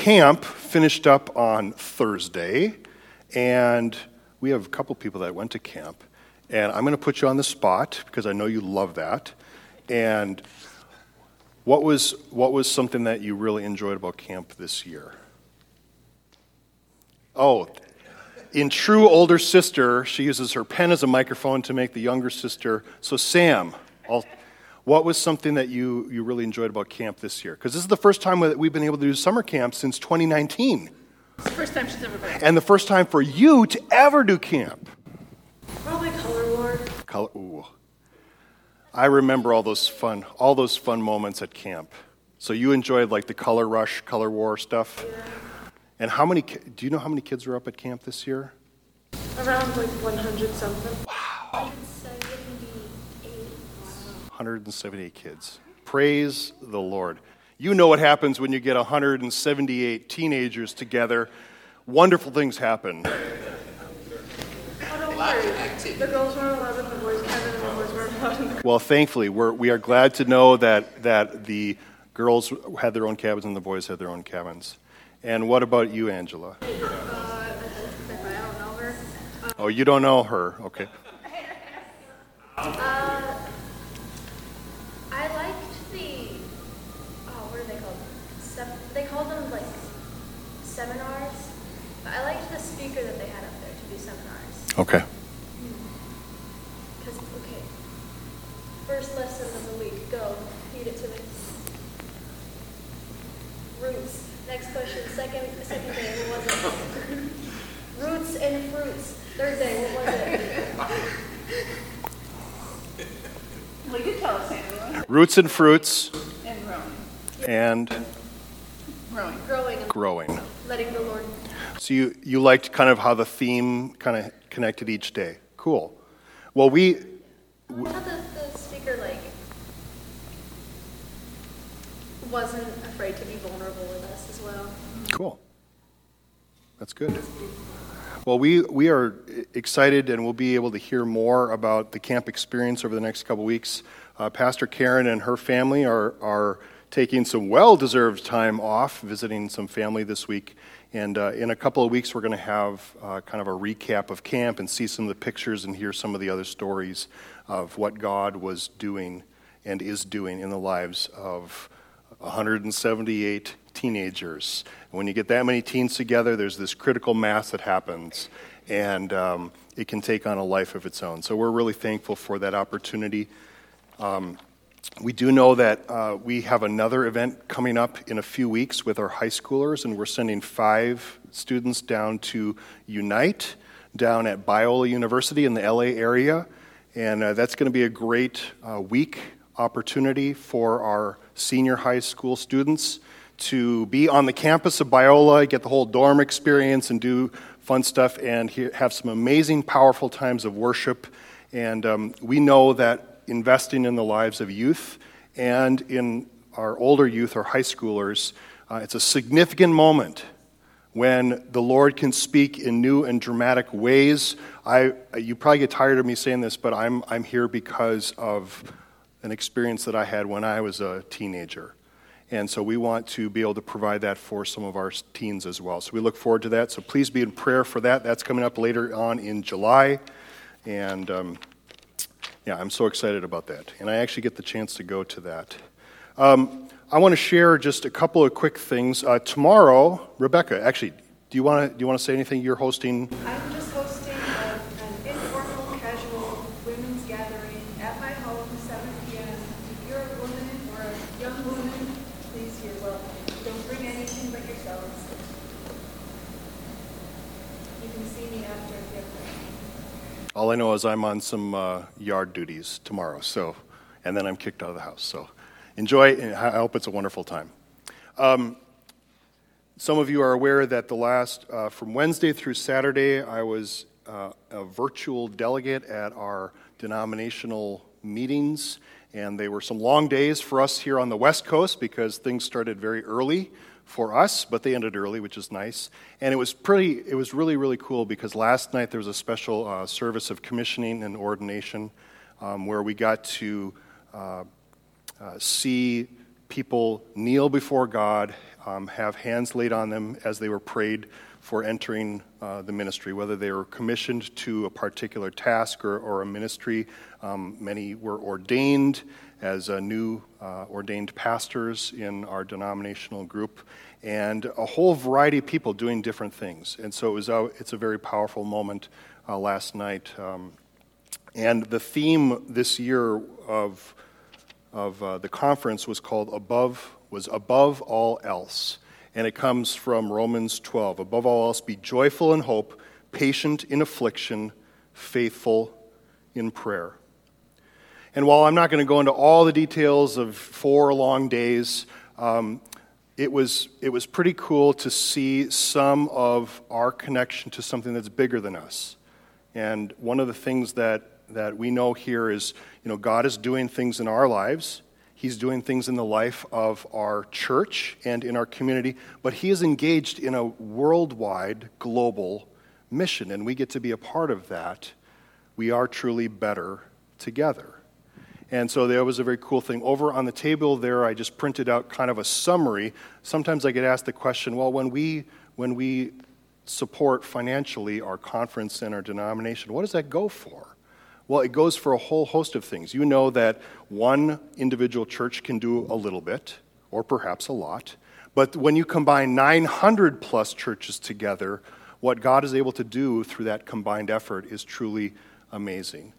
camp finished up on Thursday, and we have a couple people that went to camp. And I'm going to put you on the spot because I know you love that. And what was, what was something that you really enjoyed about camp this year? Oh, in true older sister, she uses her pen as a microphone to make the younger sister. So, Sam, I'll, what was something that you, you really enjoyed about camp this year? Because this is the first time that we've been able to do summer camp since 2019. It's the first time she's ever been. And the first time for you to ever do camp. Probably color war. Color, ooh. I remember all those fun, all those fun moments at camp. So you enjoyed like the color rush, color war stuff. Yeah. And how many? Do you know how many kids were up at camp this year? Around like 100 something. Wow. 178 kids. Praise the Lord. You know what happens when you get 178 teenagers together. Wonderful things happen. Don't worry. The girls were 11, the boys 10, and the boys were 11. Well, thankfully, we're, we are glad to know that, that the girls had their own cabins and the boys had their own cabins. And what about you, Angela? Uh, I don't know her. Oh, you don't know her. Okay. Uh, I liked the, oh, what are they called? Sem- they called them like seminars. But I liked the speaker that they had up there to do seminars. Okay. Because, okay, first lesson of the week, go, feed it to me. Roots. Next question, second, second day, what was it? Roots and fruits. Third day, what was it? Well, you tell us, Angela. Roots and fruits And growing. and Growing. Growing and growing. Letting the Lord. So you, you liked kind of how the theme kind of connected each day. Cool. Well, we, thought the, the speaker, like, wasn't afraid to be vulnerable with us as well. Cool. That's good. Well, we, we are excited and we'll be able to hear more about the camp experience over the next couple weeks. Uh, Pastor Karen and her family are, are taking some well deserved time off, visiting some family this week. And uh, in a couple of weeks, we're going to have uh, kind of a recap of camp and see some of the pictures and hear some of the other stories of what God was doing and is doing in the lives of 178 teenagers. When you get that many teens together, there's this critical mass that happens, and um, it can take on a life of its own. So we're really thankful for that opportunity. Um, we do know that uh, we have another event coming up in a few weeks with our high schoolers, and we're sending five students down to Unite down at Biola University in the LA area. And uh, that's going to be a great uh, week opportunity for our senior high school students to be on the campus of Biola, get the whole dorm experience, and do fun stuff, and he- have some amazing, powerful times of worship. And um, we know that investing in the lives of youth and in our older youth, our high schoolers, uh, it's a significant moment when the Lord can speak in new and dramatic ways. I, you probably get tired of me saying this, but I'm, I'm here because of an experience that I had when I was a teenager. And so we want to be able to provide that for some of our teens as well. So we look forward to that. So please be in prayer for that. That's coming up later on in July. And um, yeah, I'm so excited about that. And I actually get the chance to go to that. Um, I want to share just a couple of quick things. Uh, tomorrow, Rebecca, actually, do you want to do you want to say anything? You're hosting. I'm just hosting a, an informal, casual women's gathering at my home, 7 p.m. If you're a woman or a young woman, please, you're welcome. Don't bring anything but yourselves. You can see me after if you have questions. All I know is I'm on some uh, yard duties tomorrow. So, and then I'm kicked out of the house. So, enjoy. and I hope it's a wonderful time. Um, some of you are aware that the last, uh, from Wednesday through Saturday, I was uh, a virtual delegate at our denominational meetings, and they were some long days for us here on the West Coast because things started very early for us, but they ended early, which is nice. And it was pretty, it was really, really cool because last night there was a special uh, service of commissioning and ordination um, where we got to uh, uh, see people kneel before God, um, have hands laid on them as they were prayed for entering uh, the ministry, whether they were commissioned to a particular task or, or a ministry. Um, many were ordained as new uh, ordained pastors in our denominational group, and a whole variety of people doing different things. And so it was a, it's a very powerful moment uh, last night. Um, and the theme this year of, of uh, the conference was called Above, was Above All Else and it comes from Romans 12. Above all else, be joyful in hope, patient in affliction, faithful in prayer. And while I'm not going to go into all the details of four long days, um, it, was, it was pretty cool to see some of our connection to something that's bigger than us. And one of the things that, that we know here is, you know, God is doing things in our lives He's doing things in the life of our church and in our community, but he is engaged in a worldwide, global mission, and we get to be a part of that. We are truly better together. And so that was a very cool thing. Over on the table there, I just printed out kind of a summary. Sometimes I get asked the question well, when we, when we support financially our conference and our denomination, what does that go for? Well, it goes for a whole host of things. You know that one individual church can do a little bit, or perhaps a lot. But when you combine 900 plus churches together, what God is able to do through that combined effort is truly amazing.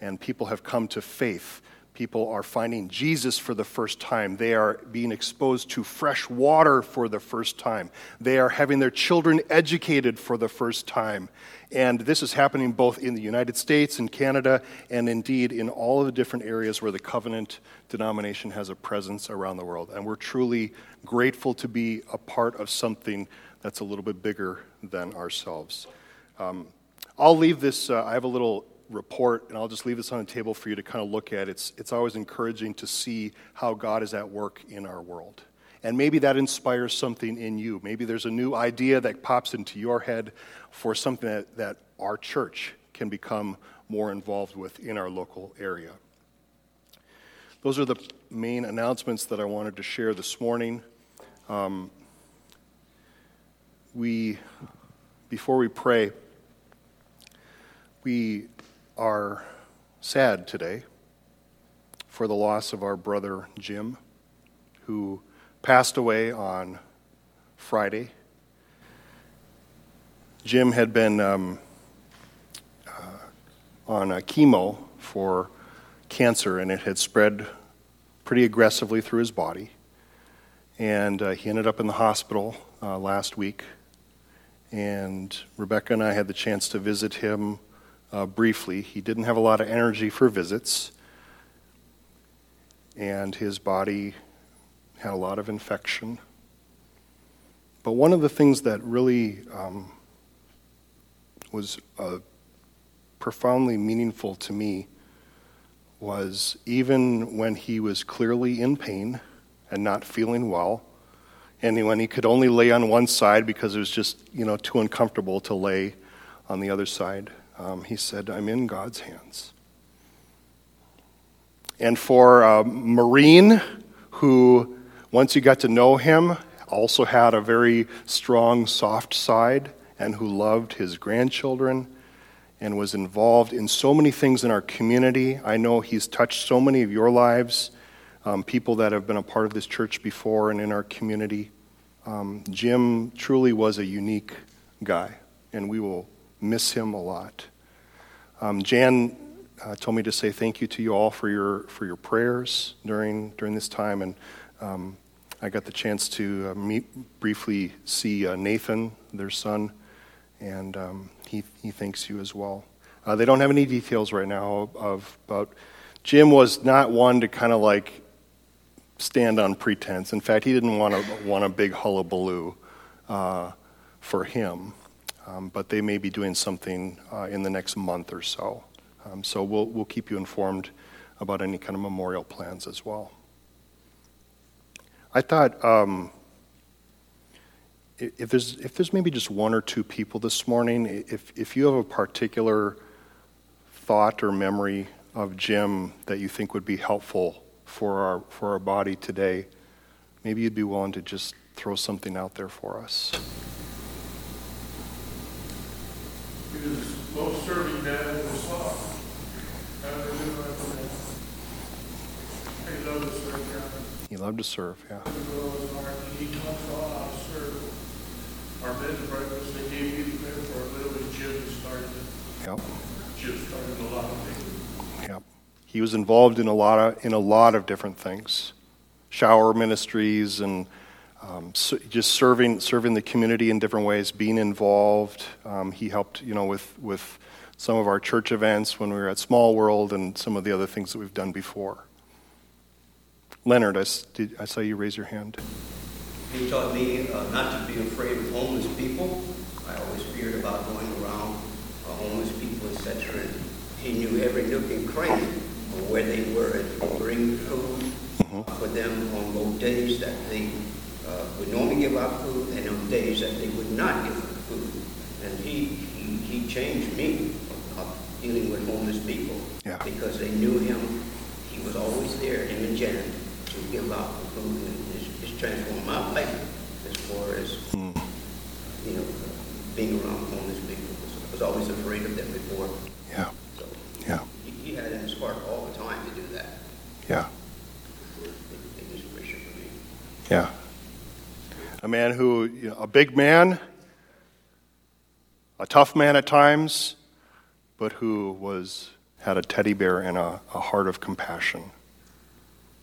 And people have come to faith People are finding Jesus for the first time. They are being exposed to fresh water for the first time. They are having their children educated for the first time. And this is happening both in the United States and Canada, and indeed in all of the different areas where the covenant denomination has a presence around the world. And we're truly grateful to be a part of something that's a little bit bigger than ourselves. Um, I'll leave this, uh, I have a little report, and I'll just leave this on the table for you to kind of look at. It's, it's always encouraging to see how God is at work in our world. And maybe that inspires something in you. Maybe there's a new idea that pops into your head for something that, that our church can become more involved with in our local area. Those are the main announcements that I wanted to share this morning. Um, we, before we pray, we are sad today for the loss of our brother Jim, who passed away on Friday. Jim had been um, uh, on chemo for cancer, and it had spread pretty aggressively through his body. And uh, he ended up in the hospital uh, last week. And Rebecca and I had the chance to visit him uh, briefly. He didn't have a lot of energy for visits, and his body had a lot of infection. But one of the things that really um, was uh, profoundly meaningful to me was even when he was clearly in pain and not feeling well, and when he could only lay on one side because it was just you know too uncomfortable to lay on the other side um, he said, I'm in God's hands. And for a Marine who, once you got to know him, also had a very strong, soft side and who loved his grandchildren and was involved in so many things in our community. I know he's touched so many of your lives, um, people that have been a part of this church before and in our community. Um, Jim truly was a unique guy, and we will miss him a lot. Um, Jan uh, told me to say thank you to you all for your for your prayers during during this time, and um, I got the chance to uh, meet briefly see uh, Nathan, their son, and um, he he thanks you as well. Uh, they don't have any details right now of about Jim was not one to kind of like stand on pretense. In fact, he didn't want to want a big hullabaloo uh, for him um, but they may be doing something uh, in the next month or so. Um, so we'll, we'll keep you informed about any kind of memorial plans as well. I thought um, if, there's, if there's maybe just one or two people this morning, if, if you have a particular thought or memory of Jim that you think would be helpful for our, for our body today, maybe you'd be willing to just throw something out there for us. He was most serving man in the saw. He loved to serve God. He loved to serve, yeah. The girls are, he taught us all how to serve. Our men's breakfast, they gave you the credit for it, but it was Jim started it. Yep, Jim started a lot of things. yep. He was involved in a lot of in a lot of different things, shower ministries and um, s just serving serving the community in different ways, being involved. Um, he helped, you know, with with some of our church events when we were at Small World and some of the other things that we've done before. Leonard, I, did, I saw you raise your hand. He taught me uh, not to be afraid of homeless people. I always feared about going around uh, homeless people, etc. And he knew every nook and cranny of where they were and bring food uh, for them on those days that they uh, would normally give out food and on days that they would not give out food. And he, he, he changed me of dealing with homeless people Yeah. because they knew him. He was always there, him and Jan, to give out the food and it's, it's transformed my life as far as, you know, being around homeless people. I was always afraid of them before, Yeah, so yeah, he, he had in his heart all the time to do that. yeah, Big big inspiration for me. yeah. A man who, you know, a big man, a tough man at times, but who was had a teddy bear and a, a heart of compassion,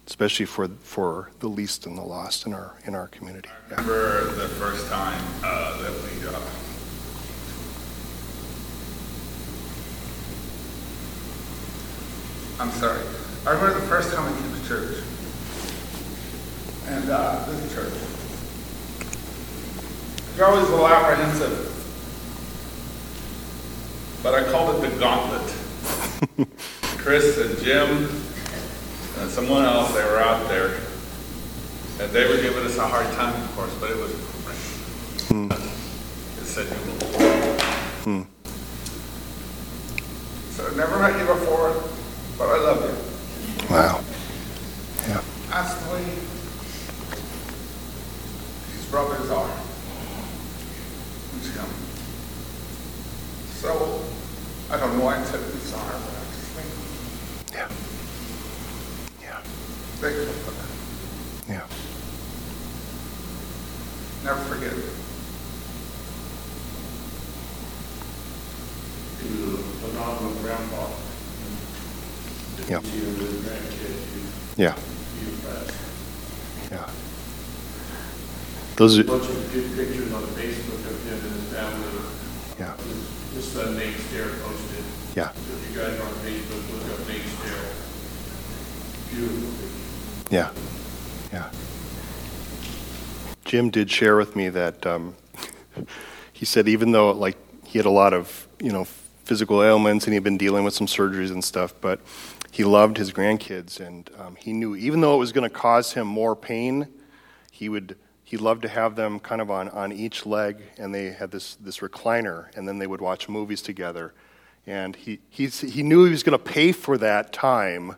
especially for for the least and the lost in our in our community. I remember the first time uh, that we, uh, I'm sorry. I remember the first time I came to church. And uh, this church. You're always a little apprehensive. But I called it the gauntlet. Chris and Jim and someone else, they were out there. And they were giving us a hard time, of course, but it was hmm. great. It said you So I've never met you before, but I love you. Wow. Yeah. That's the way these brothers are. And Jim. So, I don't know why I said these are, but I just think Yeah. Yeah. they could have put that. Yeah. Never forget it. He was a phenomenal grandpa. Yep. See him with his grandkids, Yeah. he'd be impressed. Yeah. Those A are, bunch of good pictures on Facebook of him and his family. Yeah. His- His son Nate Stehr posted. Yeah. If you guys are on Facebook, look up Nate Stehr. Beautiful. Yeah, yeah. Jim did share with me that um, he said even though like he had a lot of you know physical ailments and he'd been dealing with some surgeries and stuff, but he loved his grandkids and um, he knew even though it was going to cause him more pain, he would he loved to have them kind of on, on each leg and they had this this recliner and then they would watch movies together, and he he's, he knew he was going to pay for that time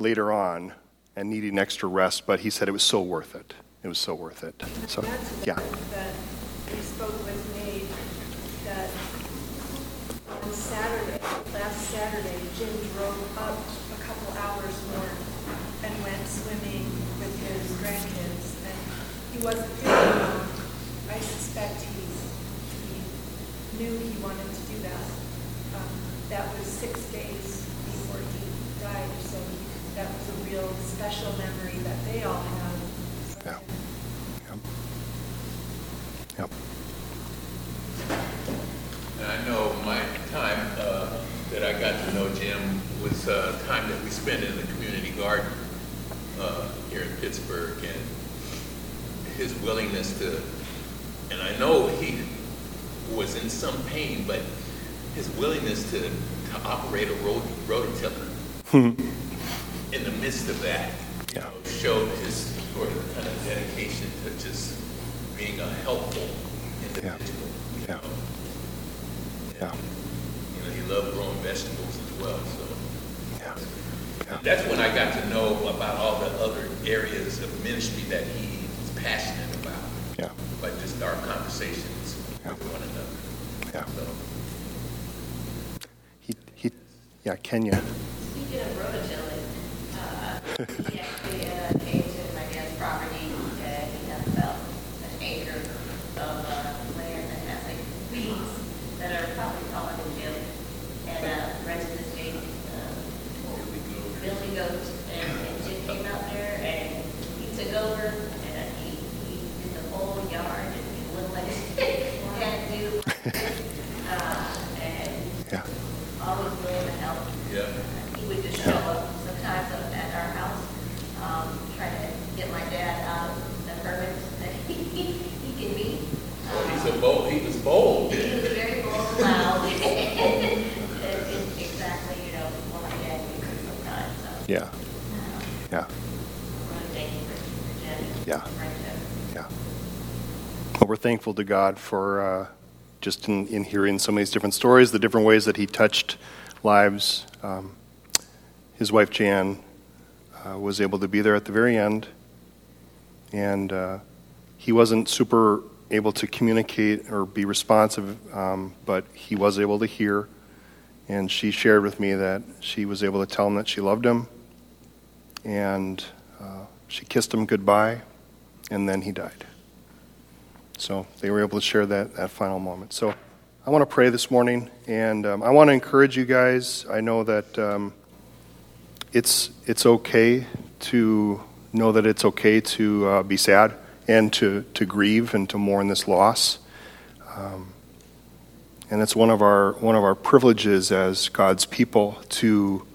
later on and needing extra rest, but he said it was so worth it. It was so worth it. So, That's yeah, that we spoke with Nate, that on Saturday, last Saturday, Jim drove up a couple hours north and went swimming with his grandkids. And he wasn't feeling well. I suspect he, he knew he wanted to do that. Um, That was six days before he died, so that was a real special memory that they all have. yeah. Yep. Yep. And I know my time uh, that I got to know Jim was uh, time that we spent in the community garden uh, here in Pittsburg and his willingness to, and I know he was in some pain, but his willingness to, to operate a rot- rototiller in the midst of that you Yeah. know, showed his sort of kind of dedication to just being a helpful individual. you Yeah. know. Yeah. You know, he loved growing vegetables as well, so. Yeah. That's when I got to know about all the other areas of ministry that he was passionate. Yeah. But our conversations Yeah. with one another. Yeah. So, He, he, yeah, Kenya. Speaking of rototilling, uh, he actually uh, came to my dad's property and he has about an acre of uh, land that has like weeds that are probably taller than Jim. And uh, rented this big uh, billy goat and and Jim came out there and he took over and he, he did the whole yard and he looked like his dad do. Uh, And Yeah. always willing to help. Yeah. He would just show up sometimes at our house, um, trying to get my dad out of the hermit that he, he can be. He's a bold, he was bold. He was very bold and loud. And it's Exactly, you know, what my dad would sometimes, so. Yeah. Yeah. Yeah. Yeah. Well, we're thankful to God for uh, just in, in hearing some of these different stories, the different ways that He touched lives. Um, his wife Jan uh, was able to be there at the very end, and uh, he wasn't super able to communicate or be responsive, um, but he was able to hear. And she shared with me that she was able to tell him that she loved him, and uh, she kissed him goodbye, and then he died. So they were able to share that, that final moment. So I want to pray this morning, and um, I want to encourage you guys. I know that um, it's, it's okay to know that it's okay to uh, be sad and to, to grieve and to mourn this loss. Um, and it's one of our, one of our privileges as God's people to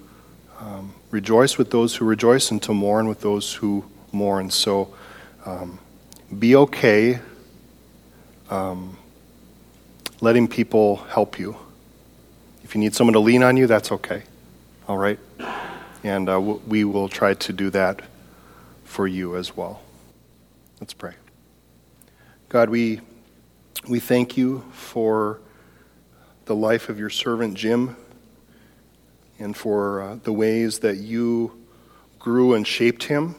um, rejoice with those who rejoice and to mourn with those who mourn. So um, be okay um, letting people help you. If you need someone to lean on you, that's okay. All right? And uh, we will try to do that for you as well. Let's pray. God, we, we thank you for the life of your servant Jim and for uh, the ways that you grew and shaped him.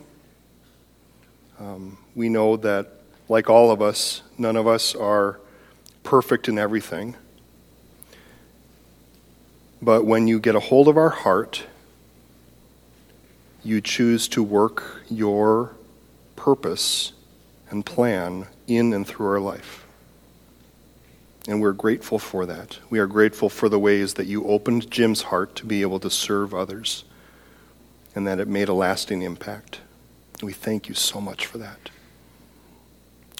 Um, we know that, like all of us, none of us are perfect in everything. But when you get a hold of our heart, you choose to work your purpose and plan in and through our life. And we're grateful for that. We are grateful for the ways that you opened Jim's heart to be able to serve others and that it made a lasting impact. We thank you so much for that.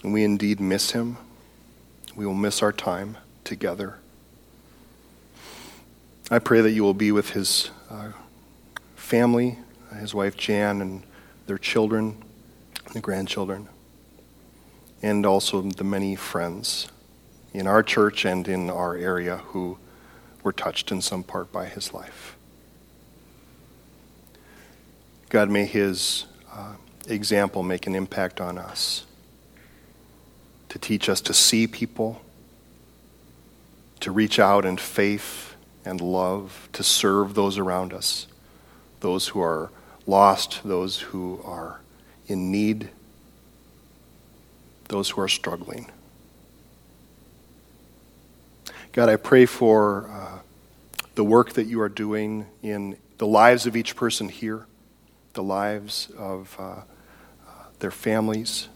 And we indeed miss him. We will miss our time together. I pray that you will be with his uh, family, his wife Jan, and their children, the grandchildren, and also the many friends in our church and in our area who were touched in some part by his life. God, may his uh, example make an impact on us to teach us to see people, to reach out in faith and love, to serve those around us, those who are lost, those who are in need, those who are struggling. God, I pray for uh, the work that you are doing in the lives of each person here, the lives of uh, uh, their families.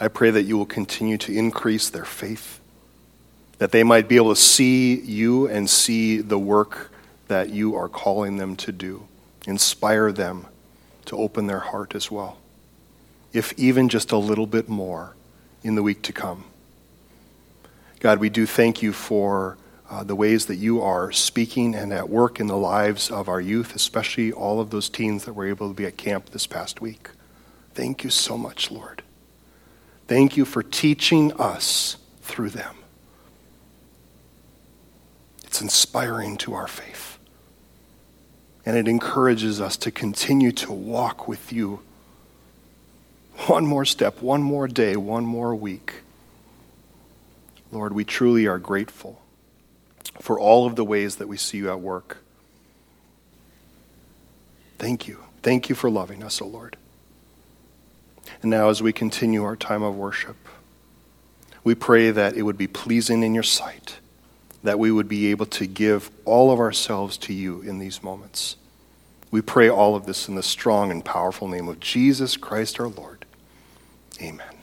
I pray that you will continue to increase their faith, that they might be able to see you and see the work that you are calling them to do. Inspire them to open their heart as well, if even just a little bit more in the week to come. God, we do thank you for uh, the ways that you are speaking and at work in the lives of our youth, especially all of those teens that were able to be at camp this past week. Thank you so much, Lord. Thank you for teaching us through them. It's inspiring to our faith. And it encourages us to continue to walk with you one more step, one more day, one more week. Lord, we truly are grateful for all of the ways that we see you at work. Thank you. Thank you for loving us, O Lord. And now, as we continue our time of worship, we pray that it would be pleasing in your sight, that we would be able to give all of ourselves to you in these moments. We pray all of this in the strong and powerful name of Jesus Christ our Lord. Amen.